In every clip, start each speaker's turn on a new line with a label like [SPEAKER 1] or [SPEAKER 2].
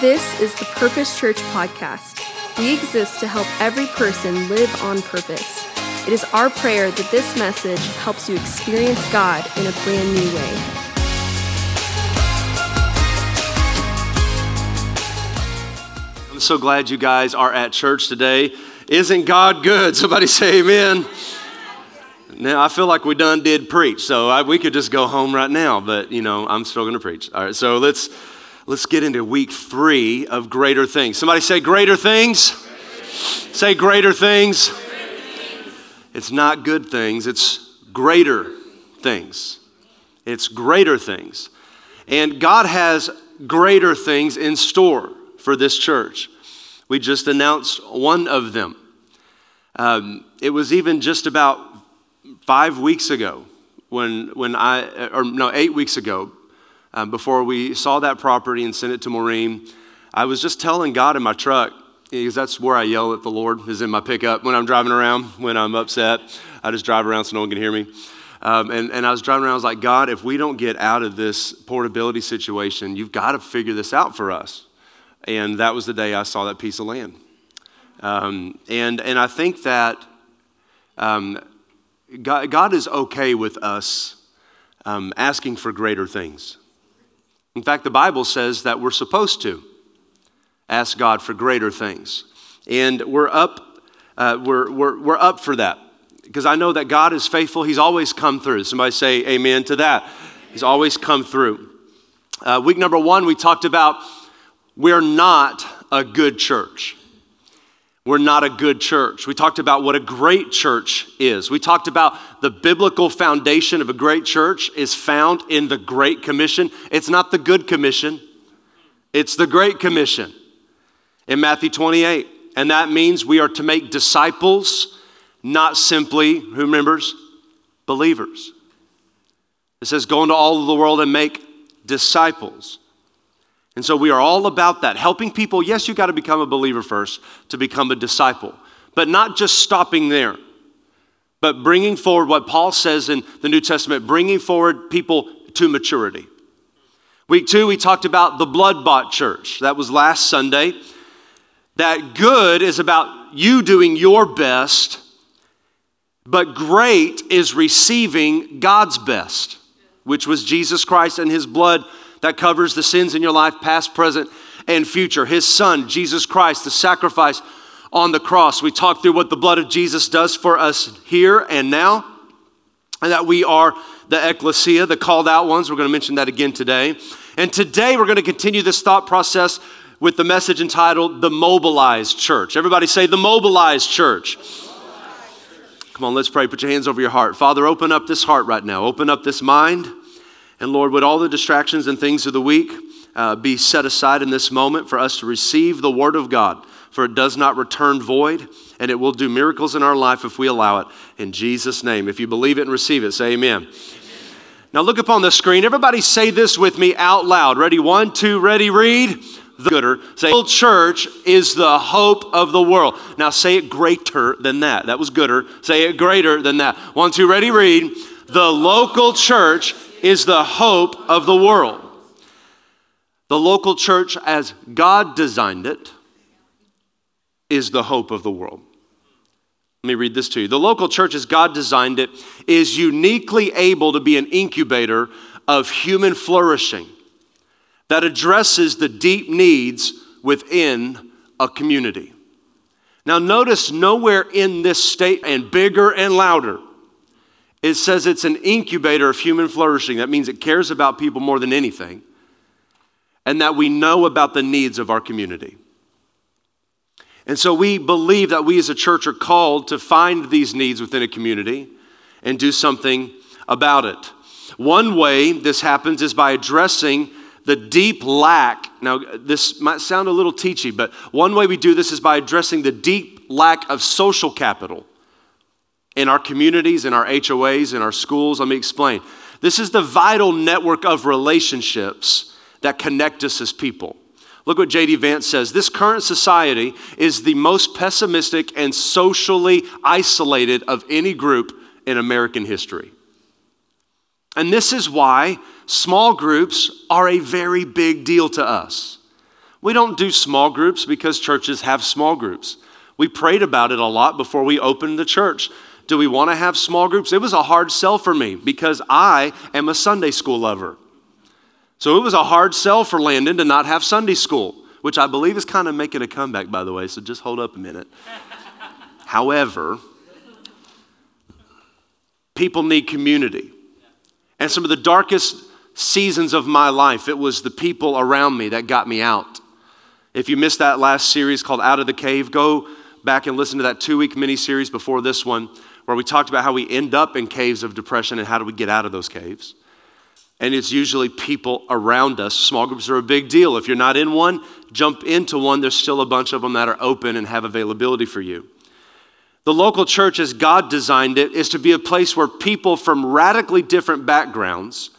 [SPEAKER 1] This is the Purpose Church podcast. We exist to help every person live on purpose. It is our prayer that this message helps you experience God in a brand new way.
[SPEAKER 2] I'm so glad you guys are at church today. Isn't God good? Somebody say amen. Now, I feel like we done did preach, so I, we could just go home right now, but you know, I'm still going to preach. All right, so let's let's get into week three of greater things. Somebody say greater things. Greater things. Say greater things. greater things. It's not good things, it's greater things. It's greater things. And God has greater things in store for this church. We just announced one of them. Um, it was even just about five weeks ago when, when I, or no, eight weeks ago, um, before we saw that property and sent it to Maureen, I was just telling God in my truck, because that's where I yell at the Lord, is in my pickup when I'm driving around, when I'm upset. I just drive around so no one can hear me. Um, and, and I was driving around, I was like, God, if we don't get out of this portability situation, you've got to figure this out for us. And that was the day I saw that piece of land. Um, and, and I think that um, God, God, is okay with us um, asking for greater things. In fact, the Bible says that we're supposed to ask God for greater things. And we're up, uh, we're, we're, we're up for that because I know that God is faithful. He's always come through. Somebody say amen to that. He's always come through. Uh, week number one, we talked about we're not a good church. We're not a good church. We talked about what a great church is. We talked about the biblical foundation of a great church is found in the Great Commission. It's not the Good Commission, it's the Great Commission in Matthew 28. And that means we are to make disciples, not simply, who remembers, believers. It says, go into all of the world and make disciples. And so we are all about that, helping people. Yes, you got to become a believer first to become a disciple, but not just stopping there, but bringing forward what Paul says in the New Testament, bringing forward people to maturity. Week two, we talked about the blood bought church. That was last Sunday. That good is about you doing your best, but great is receiving God's best, which was Jesus Christ and his blood that covers the sins in your life, past, present, and future. His Son, Jesus Christ, the sacrifice on the cross. We talked through what the blood of Jesus does for us here and now, and that we are the ecclesia, the called out ones. We're going to mention that again today. And today we're going to continue this thought process with the message entitled The Mobilized Church. Everybody say, The Mobilized Church. Come on, let's pray. Put your hands over your heart. Father, open up this heart right now. Open up this mind. And Lord, would all the distractions and things of the week uh, be set aside in this moment for us to receive the Word of God, for it does not return void, and it will do miracles in our life if we allow it. In Jesus' name. If you believe it and receive it, say amen. Now look upon the screen. Everybody say this with me out loud. Ready? One, two, ready, read. The gooder. Say, the church is the hope of the world. Now say it greater than that. That was gooder. Say it greater than that. One, two, ready, read. The local church is the hope of the world. The local church, as God designed it, is the hope of the world. Let me read this to you. The local church, as God designed it, is uniquely able to be an incubator of human flourishing that addresses the deep needs within a community. Now, notice nowhere in this state, and bigger and louder, it says it's an incubator of human flourishing. That means it cares about people more than anything, and that we know about the needs of our community. And so we believe that we as a church are called to find these needs within a community and do something about it. One way this happens is by addressing the deep lack. Now, this might sound a little teachy, but one way we do this is by addressing the deep lack of social capital in our communities, in our HOAs, in our schools. Let me explain. This is the vital network of relationships that connect us as people. Look what J.D. Vance says. This current society is the most pessimistic and socially isolated of any group in American history. And this is why small groups are a very big deal to us. We don't do small groups because churches have small groups. We prayed about it a lot before we opened the church. Do we want to have small groups? It was a hard sell for me because I am a Sunday school lover. So it was a hard sell for Landon to not have Sunday school, which I believe is kind of making a comeback, by the way, so just hold up a minute. However, people need community. And some of the darkest seasons of my life, it was the people around me that got me out. If you missed that last series called Out of the Cave, go back and listen to that two week mini series before this one, where we talked about how we end up in caves of depression and how do we get out of those caves. And it's usually people around us. Small groups are a big deal. If you're not in one, jump into one. There's still a bunch of them that are open and have availability for you. The local church, as God designed it, is to be a place where people from radically different backgrounds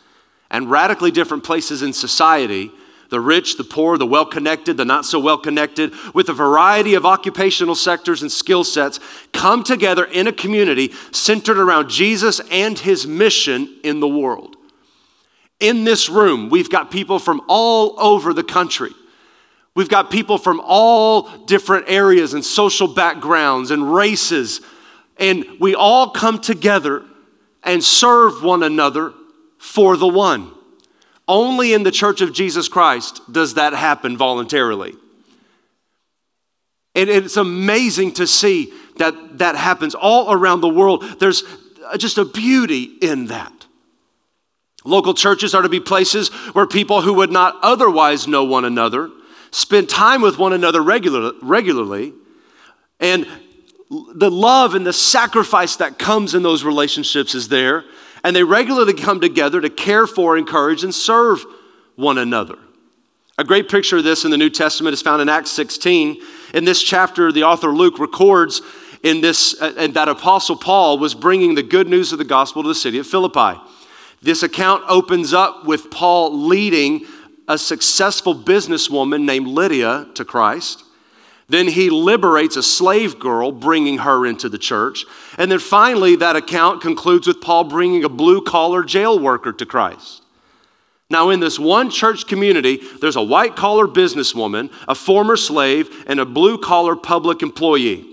[SPEAKER 2] and radically different places in society the rich, the poor, the well connected, the not so well connected, with a variety of occupational sectors and skill sets, come together in a community centered around Jesus and his mission in the world. In this room, we've got people from all over the country. We've got people from all different areas and social backgrounds and races, and we all come together and serve one another for the one. Only in the church of Jesus Christ does that happen voluntarily. And it's amazing to see that that happens all around the world. There's just a beauty in that. Local churches are to be places where people who would not otherwise know one another spend time with one another regular, regularly. And the love and the sacrifice that comes in those relationships is there and they regularly come together to care for, encourage, and serve one another. A great picture of this in the New Testament is found in Acts 16. In this chapter, the author Luke records in this, uh, and that Apostle Paul was bringing the good news of the gospel to the city of Philippi. This account opens up with Paul leading a successful businesswoman named Lydia to Christ. Then he liberates a slave girl, bringing her into the church. And then finally, that account concludes with Paul bringing a blue collar jail worker to Christ. Now, in this one church community, there's a white collar businesswoman, a former slave, and a blue collar public employee.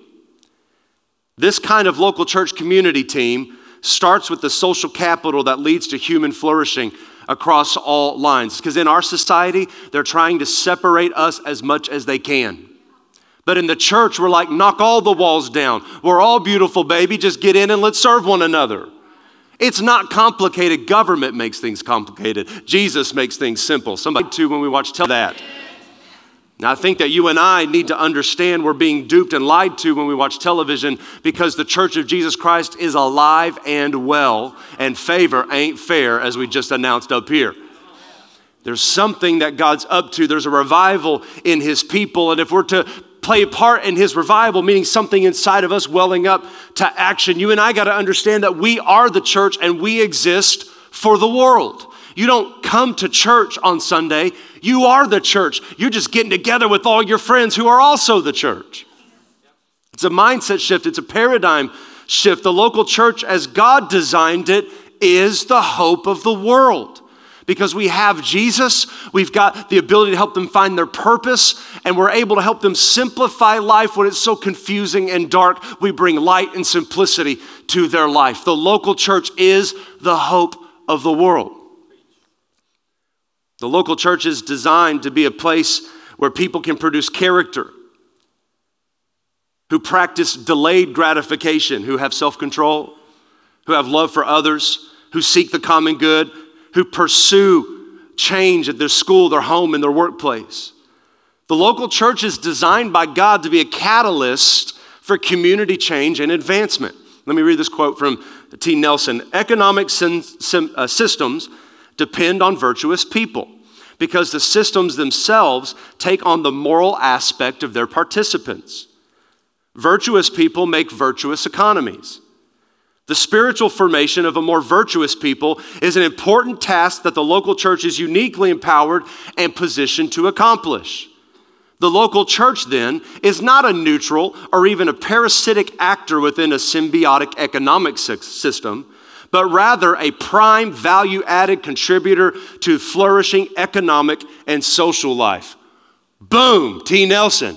[SPEAKER 2] This kind of local church community team starts with the social capital that leads to human flourishing across all lines. Because in our society, they're trying to separate us as much as they can. But in the church, we're like, knock all the walls down. We're all beautiful, baby. Just get in and let's serve one another. It's not complicated. Government makes things complicated. Jesus makes things simple. Somebody too when we watch tell that. Now, I think that you and I need to understand we're being duped and lied to when we watch television because the church of Jesus Christ is alive and well, and favor ain't fair, as we just announced up here. There's something that God's up to. There's a revival in His people. And if we're to play a part in his revival, meaning something inside of us welling up to action. You and I got to understand that we are the church and we exist for the world. You don't come to church on Sunday, you are the church. You're just getting together with all your friends who are also the church. It's a mindset shift, it's a paradigm shift. The local church, as God designed it, is the hope of the world because we have Jesus, we've got the ability to help them find their purpose, and we're able to help them simplify life when it's so confusing and dark. We bring light and simplicity to their life. The local church is the hope of the world. The local church is designed to be a place where people can produce character, who practice delayed gratification, who have self control, who have love for others, who seek the common good, who pursue change at their school, their home, and their workplace. The local church is designed by God to be a catalyst for community change and advancement. Let me read this quote from T. Nelson Economic uh, systems depend on virtuous people because the systems themselves take on the moral aspect of their participants. Virtuous people make virtuous economies. The spiritual formation of a more virtuous people is an important task that the local church is uniquely empowered and positioned to accomplish. The local church, then, is not a neutral or even a parasitic actor within a symbiotic economic system, but rather a prime value added contributor to flourishing economic and social life. Boom, T. Nelson.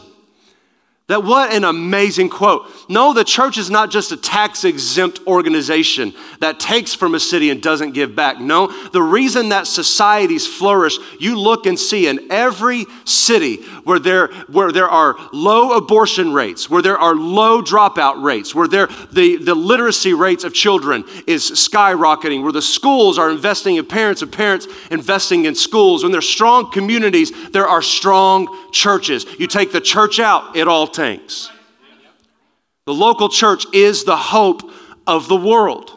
[SPEAKER 2] That what an amazing quote. No, the church is not just a tax exempt organization that takes from a city and doesn't give back. No, the reason that societies flourish, you look and see in every city where there, where there are low abortion rates, where there are low dropout rates, where there, the, the literacy rates of children is skyrocketing, where the schools are investing in parents and parents investing in schools. When there's strong communities, there are strong churches. You take the church out, it all tanks. The local church is the hope of the world.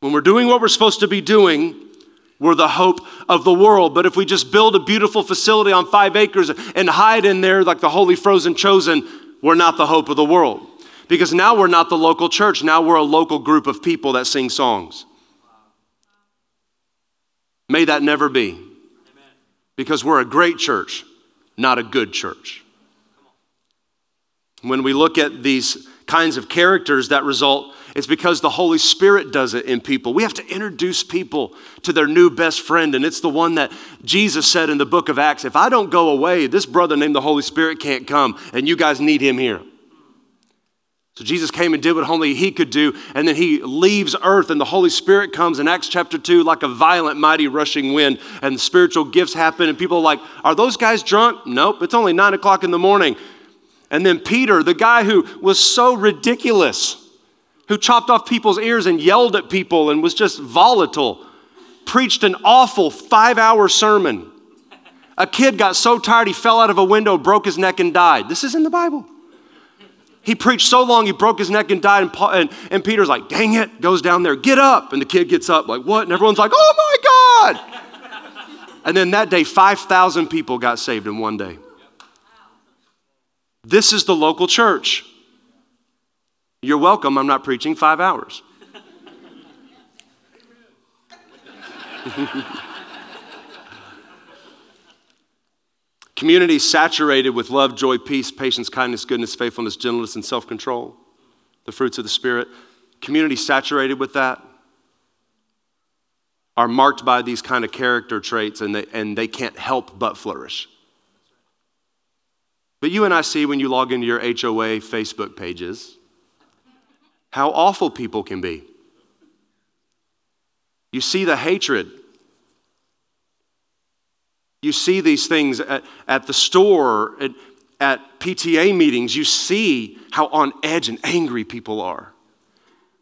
[SPEAKER 2] When we're doing what we're supposed to be doing, we're the hope of the world. But if we just build a beautiful facility on five acres and hide in there like the holy frozen chosen, we're not the hope of the world. Because now we're not the local church, now we're a local group of people that sing songs. May that never be. Because we're a great church, not a good church. When we look at these kinds of characters that result, it's because the Holy Spirit does it in people. We have to introduce people to their new best friend, and it's the one that Jesus said in the book of Acts if I don't go away, this brother named the Holy Spirit can't come, and you guys need him here. So Jesus came and did what only he could do, and then he leaves earth, and the Holy Spirit comes in Acts chapter 2 like a violent, mighty, rushing wind, and spiritual gifts happen, and people are like, Are those guys drunk? Nope, it's only nine o'clock in the morning. And then Peter, the guy who was so ridiculous, who chopped off people's ears and yelled at people and was just volatile, preached an awful five hour sermon. A kid got so tired he fell out of a window, broke his neck, and died. This is in the Bible. He preached so long he broke his neck and died. And, Paul, and, and Peter's like, dang it, goes down there, get up. And the kid gets up, like, what? And everyone's like, oh my God. And then that day, 5,000 people got saved in one day. This is the local church. You're welcome, I'm not preaching five hours. Community saturated with love, joy, peace, patience, kindness, goodness, faithfulness, gentleness, and self control, the fruits of the Spirit. Community saturated with that are marked by these kind of character traits and they, and they can't help but flourish. But you and I see when you log into your HOA Facebook pages how awful people can be. You see the hatred you see these things at, at the store, at, at PTA meetings. You see how on edge and angry people are.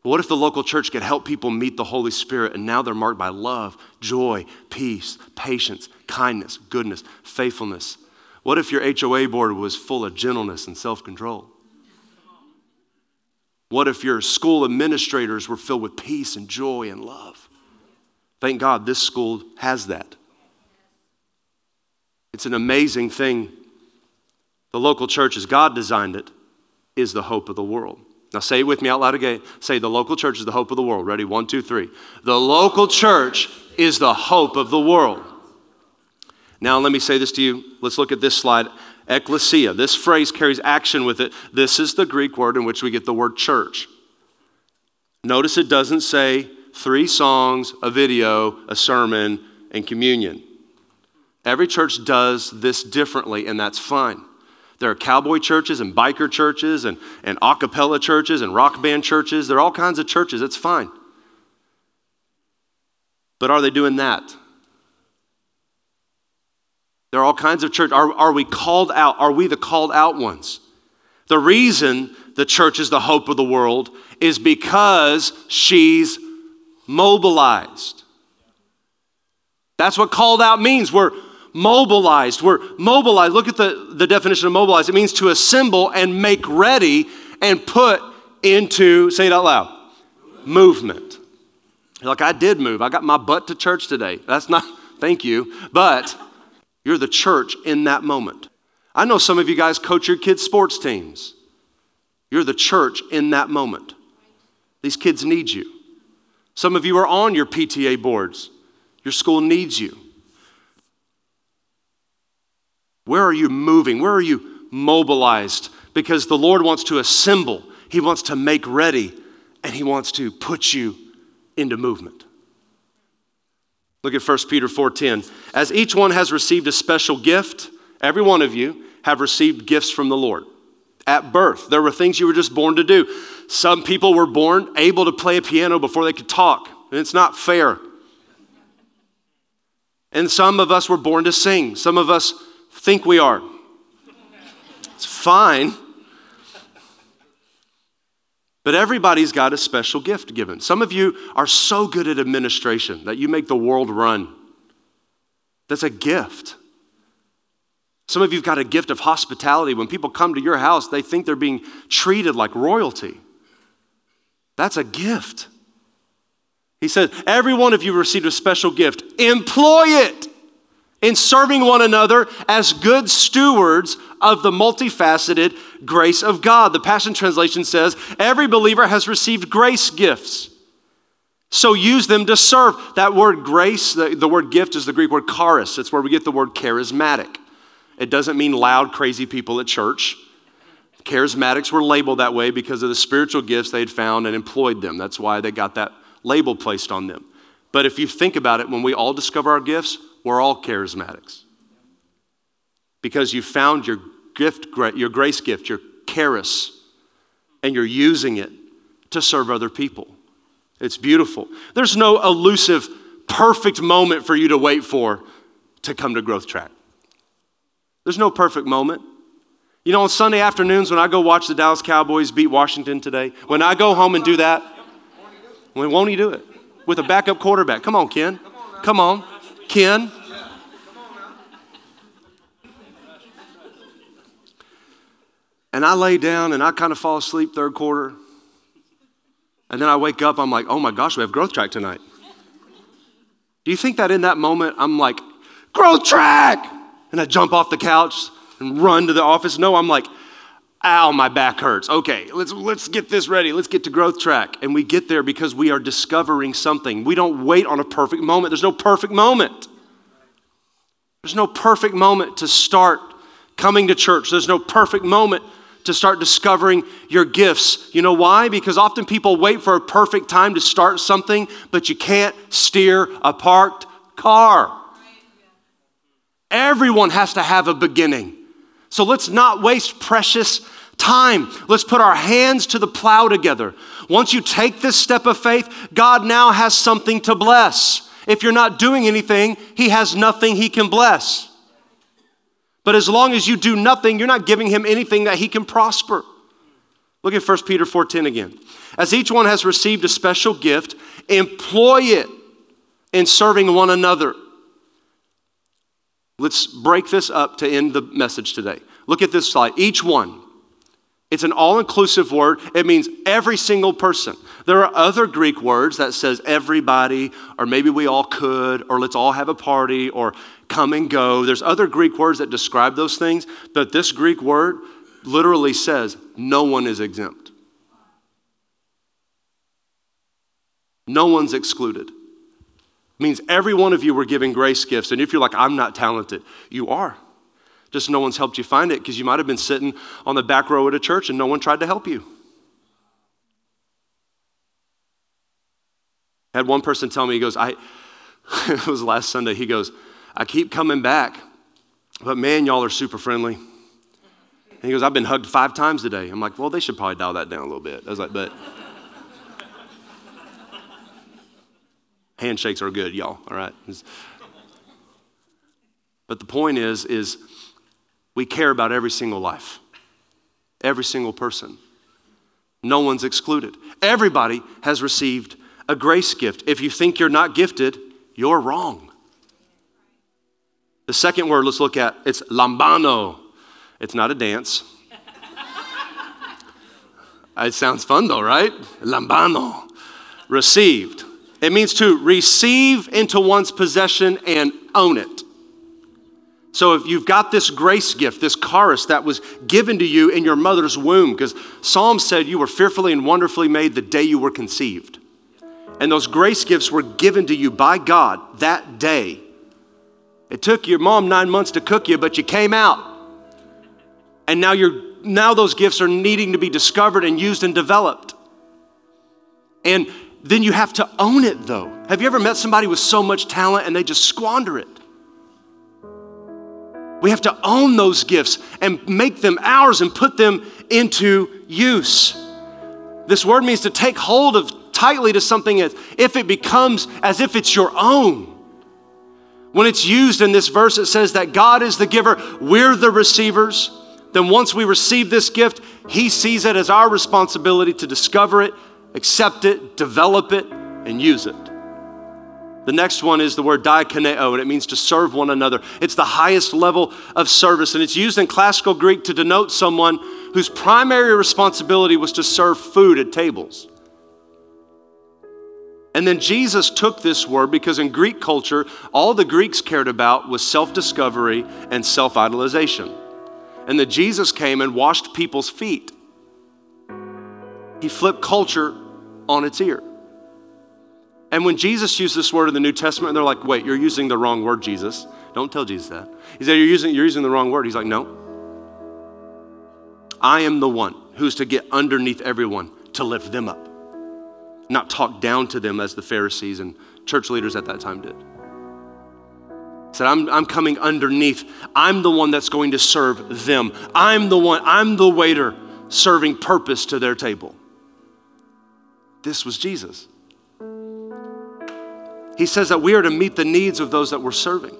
[SPEAKER 2] What if the local church could help people meet the Holy Spirit and now they're marked by love, joy, peace, patience, kindness, goodness, faithfulness? What if your HOA board was full of gentleness and self control? What if your school administrators were filled with peace and joy and love? Thank God this school has that. It's an amazing thing. The local church, as God designed it, is the hope of the world. Now, say it with me out loud again. Say, the local church is the hope of the world. Ready? One, two, three. The local church is the hope of the world. Now, let me say this to you. Let's look at this slide. Ecclesia. This phrase carries action with it. This is the Greek word in which we get the word church. Notice it doesn't say three songs, a video, a sermon, and communion. Every church does this differently, and that's fine. There are cowboy churches and biker churches and, and a cappella churches and rock band churches. There are all kinds of churches. It's fine. But are they doing that? There are all kinds of church. Are, are we called out? Are we the called out ones? The reason the church is the hope of the world is because she's mobilized. That's what called out means. We're mobilized. We're mobilized. Look at the, the definition of mobilized. It means to assemble and make ready and put into, say it out loud, movement. like, I did move. I got my butt to church today. That's not, thank you. But you're the church in that moment. I know some of you guys coach your kids' sports teams. You're the church in that moment. These kids need you. Some of you are on your PTA boards. Your school needs you. Where are you moving? Where are you mobilized? Because the Lord wants to assemble, He wants to make ready, and He wants to put you into movement. Look at 1 Peter 4:10. As each one has received a special gift, Every one of you have received gifts from the Lord. At birth, there were things you were just born to do. Some people were born able to play a piano before they could talk, and it's not fair. And some of us were born to sing. Some of us think we are. It's fine. But everybody's got a special gift given. Some of you are so good at administration that you make the world run. That's a gift. Some of you've got a gift of hospitality. When people come to your house, they think they're being treated like royalty. That's a gift. He said, Every one of you received a special gift. Employ it in serving one another as good stewards of the multifaceted grace of God. The Passion Translation says, Every believer has received grace gifts. So use them to serve. That word grace, the, the word gift is the Greek word charis. It's where we get the word charismatic. It doesn't mean loud, crazy people at church. Charismatics were labeled that way because of the spiritual gifts they had found and employed them. That's why they got that label placed on them. But if you think about it, when we all discover our gifts, we're all charismatics. Because you found your gift, your grace gift, your charis, and you're using it to serve other people. It's beautiful. There's no elusive, perfect moment for you to wait for to come to Growth Track. There's no perfect moment. You know, on Sunday afternoons when I go watch the Dallas Cowboys beat Washington today, when I go home and do that, when won't he do it? With a backup quarterback. Come on, Ken. Come on. Ken. And I lay down and I kind of fall asleep third quarter. And then I wake up, I'm like, oh my gosh, we have growth track tonight. Do you think that in that moment I'm like, growth track? And I jump off the couch and run to the office? No, I'm like, ow, my back hurts. Okay, let's, let's get this ready. Let's get to growth track. And we get there because we are discovering something. We don't wait on a perfect moment. There's no perfect moment. There's no perfect moment to start coming to church. There's no perfect moment to start discovering your gifts. You know why? Because often people wait for a perfect time to start something, but you can't steer a parked car. Everyone has to have a beginning. So let's not waste precious time. Let's put our hands to the plow together. Once you take this step of faith, God now has something to bless. If you're not doing anything, He has nothing He can bless. But as long as you do nothing, you're not giving Him anything that He can prosper. Look at 1 Peter 4:10 again. As each one has received a special gift, employ it in serving one another Let's break this up to end the message today. Look at this slide. Each one. It's an all-inclusive word. It means every single person. There are other Greek words that says everybody or maybe we all could or let's all have a party or come and go. There's other Greek words that describe those things, but this Greek word literally says no one is exempt. No one's excluded means every one of you were given grace gifts. And if you're like, I'm not talented, you are. Just no one's helped you find it because you might have been sitting on the back row at a church and no one tried to help you. I had one person tell me, he goes, I, it was last Sunday, he goes, I keep coming back, but man, y'all are super friendly. And he goes, I've been hugged five times today. I'm like, well, they should probably dial that down a little bit. I was like, but. Handshakes are good, y'all, all right? But the point is, is we care about every single life, every single person. No one's excluded. Everybody has received a grace gift. If you think you're not gifted, you're wrong. The second word let's look at, it's lambano. It's not a dance. it sounds fun though, right? Lambano. Received. It means to receive into one's possession and own it. So if you've got this grace gift, this charis that was given to you in your mother's womb, because Psalm said you were fearfully and wonderfully made the day you were conceived. And those grace gifts were given to you by God that day. It took your mom nine months to cook you, but you came out. And now you're now those gifts are needing to be discovered and used and developed. And then you have to own it though. Have you ever met somebody with so much talent and they just squander it? We have to own those gifts and make them ours and put them into use. This word means to take hold of tightly to something as if it becomes as if it's your own. When it's used in this verse, it says that God is the giver, we're the receivers. Then, once we receive this gift, He sees it as our responsibility to discover it, accept it, develop it, and use it. The next one is the word diakoneo, and it means to serve one another. It's the highest level of service, and it's used in classical Greek to denote someone whose primary responsibility was to serve food at tables. And then Jesus took this word because in Greek culture, all the Greeks cared about was self discovery and self idolization. And then Jesus came and washed people's feet. He flipped culture on its ear. And when Jesus used this word in the New Testament, they're like, wait, you're using the wrong word, Jesus. Don't tell Jesus that. He said, you're using, you're using the wrong word. He's like, no. I am the one who's to get underneath everyone to lift them up, not talk down to them as the Pharisees and church leaders at that time did. He said, I'm, I'm coming underneath. I'm the one that's going to serve them. I'm the one, I'm the waiter serving purpose to their table. This was Jesus. He says that we are to meet the needs of those that we're serving.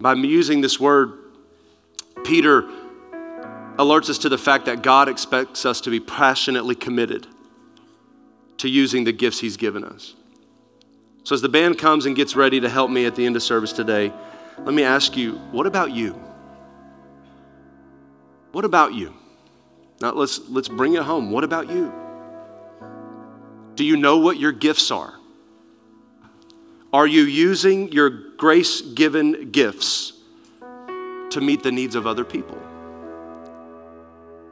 [SPEAKER 2] By using this word, Peter alerts us to the fact that God expects us to be passionately committed to using the gifts He's given us. So, as the band comes and gets ready to help me at the end of service today, let me ask you what about you? What about you? Now, let's, let's bring it home. What about you? Do you know what your gifts are? Are you using your grace given gifts to meet the needs of other people?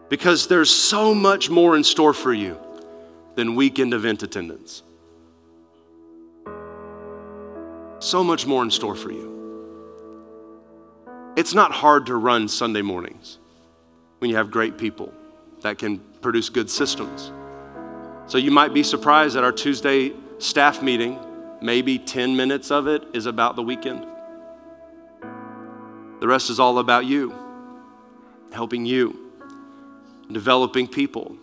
[SPEAKER 2] Because there's so much more in store for you than weekend event attendance. So much more in store for you. It's not hard to run Sunday mornings when you have great people that can produce good systems. So you might be surprised that our Tuesday staff meeting, maybe 10 minutes of it is about the weekend. The rest is all about you, helping you, developing people.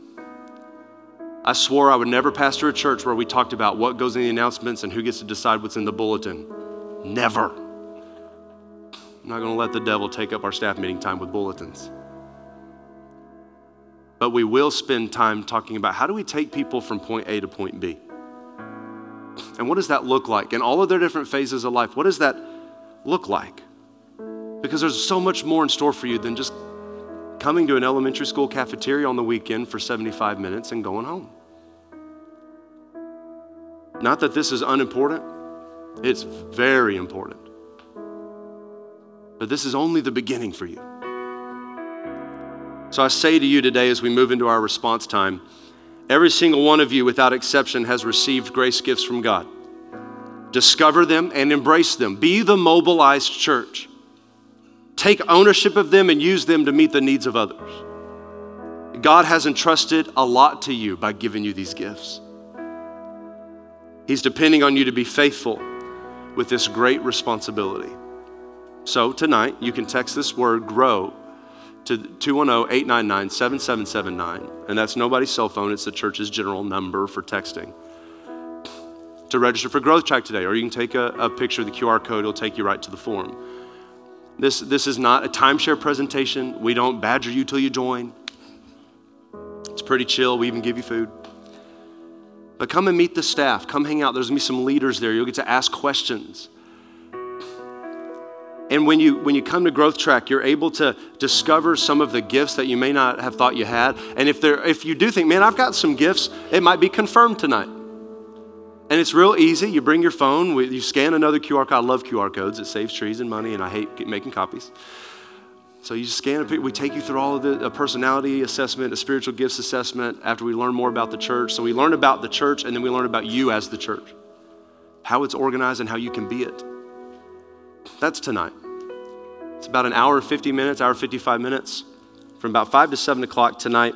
[SPEAKER 2] I swore I would never pastor a church where we talked about what goes in the announcements and who gets to decide what's in the bulletin. Never. I'm not going to let the devil take up our staff meeting time with bulletins. But we will spend time talking about how do we take people from point A to point B? And what does that look like? In all of their different phases of life, what does that look like? Because there's so much more in store for you than just coming to an elementary school cafeteria on the weekend for 75 minutes and going home. Not that this is unimportant, it's very important. But this is only the beginning for you. So I say to you today as we move into our response time, every single one of you, without exception, has received grace gifts from God. Discover them and embrace them. Be the mobilized church. Take ownership of them and use them to meet the needs of others. God has entrusted a lot to you by giving you these gifts. He's depending on you to be faithful with this great responsibility. So tonight, you can text this word grow to 210 899 7779. And that's nobody's cell phone, it's the church's general number for texting. To register for Growth Track today, or you can take a, a picture of the QR code, it'll take you right to the form. This, this is not a timeshare presentation. We don't badger you till you join. It's pretty chill. We even give you food. But come and meet the staff. Come hang out. There's gonna be some leaders there. You'll get to ask questions. And when you, when you come to Growth Track, you're able to discover some of the gifts that you may not have thought you had. And if, there, if you do think, man, I've got some gifts, it might be confirmed tonight. And it's real easy. You bring your phone, you scan another QR code. I love QR codes, it saves trees and money, and I hate making copies. So you just scan it. We take you through all of the a personality assessment, a spiritual gifts assessment after we learn more about the church. So we learn about the church, and then we learn about you as the church, how it's organized, and how you can be it. That's tonight. It's about an hour and 50 minutes, hour 55 minutes, from about 5 to 7 o'clock tonight.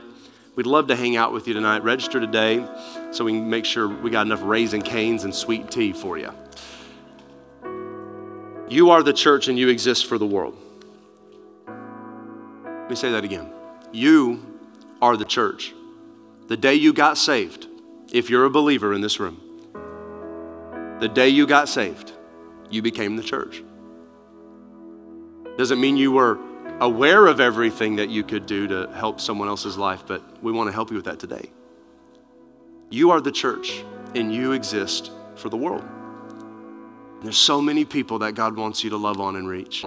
[SPEAKER 2] We'd love to hang out with you tonight. Register today so we can make sure we got enough Raising Cane's and sweet tea for you. You are the church and you exist for the world. Let me say that again. You are the church. The day you got saved, if you're a believer in this room, the day you got saved, you became the church. Doesn't mean you were aware of everything that you could do to help someone else's life, but we want to help you with that today. You are the church, and you exist for the world. There's so many people that God wants you to love on and reach.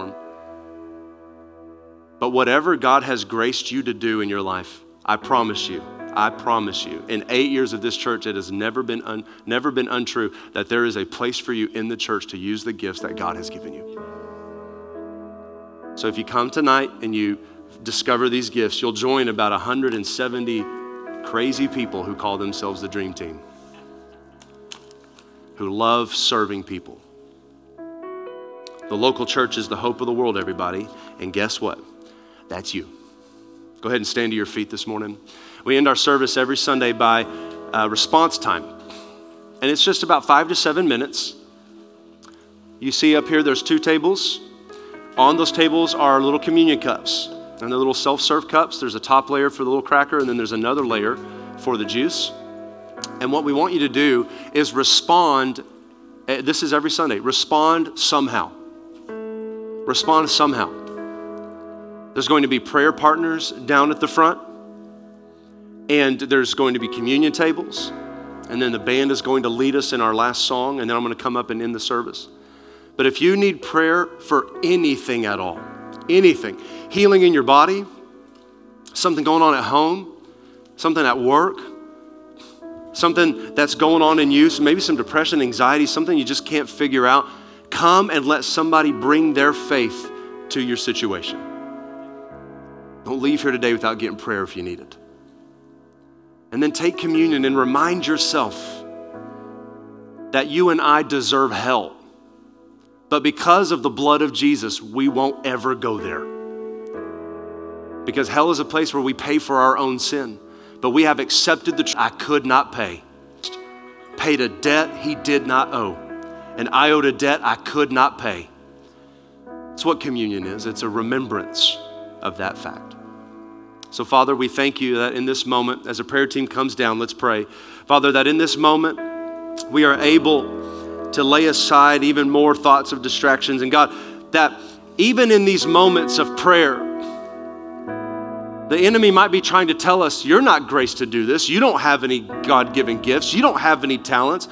[SPEAKER 2] But whatever God has graced you to do in your life, I promise you, I promise you, in eight years of this church, it has never been, un, never been untrue that there is a place for you in the church to use the gifts that God has given you. So if you come tonight and you discover these gifts, you'll join about 170 crazy people who call themselves the Dream Team, who love serving people. The local church is the hope of the world, everybody. And guess what? That's you. Go ahead and stand to your feet this morning. We end our service every Sunday by uh, response time. And it's just about five to seven minutes. You see up here, there's two tables. On those tables are little communion cups. And they're little self serve cups. There's a top layer for the little cracker, and then there's another layer for the juice. And what we want you to do is respond. Eh, this is every Sunday. Respond somehow. Respond somehow. There's going to be prayer partners down at the front, and there's going to be communion tables, and then the band is going to lead us in our last song, and then I'm going to come up and end the service. But if you need prayer for anything at all, anything, healing in your body, something going on at home, something at work, something that's going on in you, maybe some depression, anxiety, something you just can't figure out, come and let somebody bring their faith to your situation. Don't leave here today without getting prayer if you need it. And then take communion and remind yourself that you and I deserve hell. But because of the blood of Jesus, we won't ever go there. Because hell is a place where we pay for our own sin. But we have accepted the tr- I could not pay. Paid a debt he did not owe. And I owed a debt I could not pay. That's what communion is. It's a remembrance of that fact. So, Father, we thank you that in this moment, as a prayer team comes down, let's pray. Father, that in this moment, we are able to lay aside even more thoughts of distractions. And God, that even in these moments of prayer, the enemy might be trying to tell us, You're not graced to do this. You don't have any God given gifts. You don't have any talents.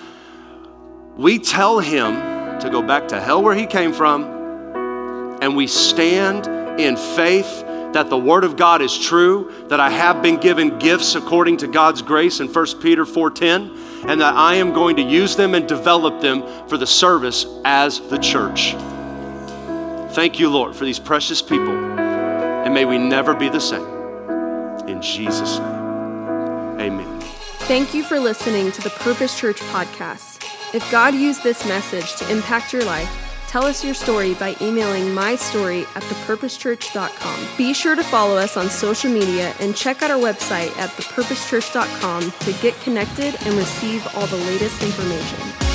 [SPEAKER 2] We tell him to go back to hell where he came from, and we stand in faith that the word of God is true, that I have been given gifts according to God's grace in 1 Peter 4:10, and that I am going to use them and develop them for the service as the church. Thank you, Lord, for these precious people, and may we never be the same. In Jesus' name, amen.
[SPEAKER 1] Thank you for listening to the Purpose Church podcast. If God used this message to impact your life, tell us your story by emailing mystory at thepurposechurch.com. Be sure to follow us on social media and check out our website at thepurposechurch.com to get connected and receive all the latest information.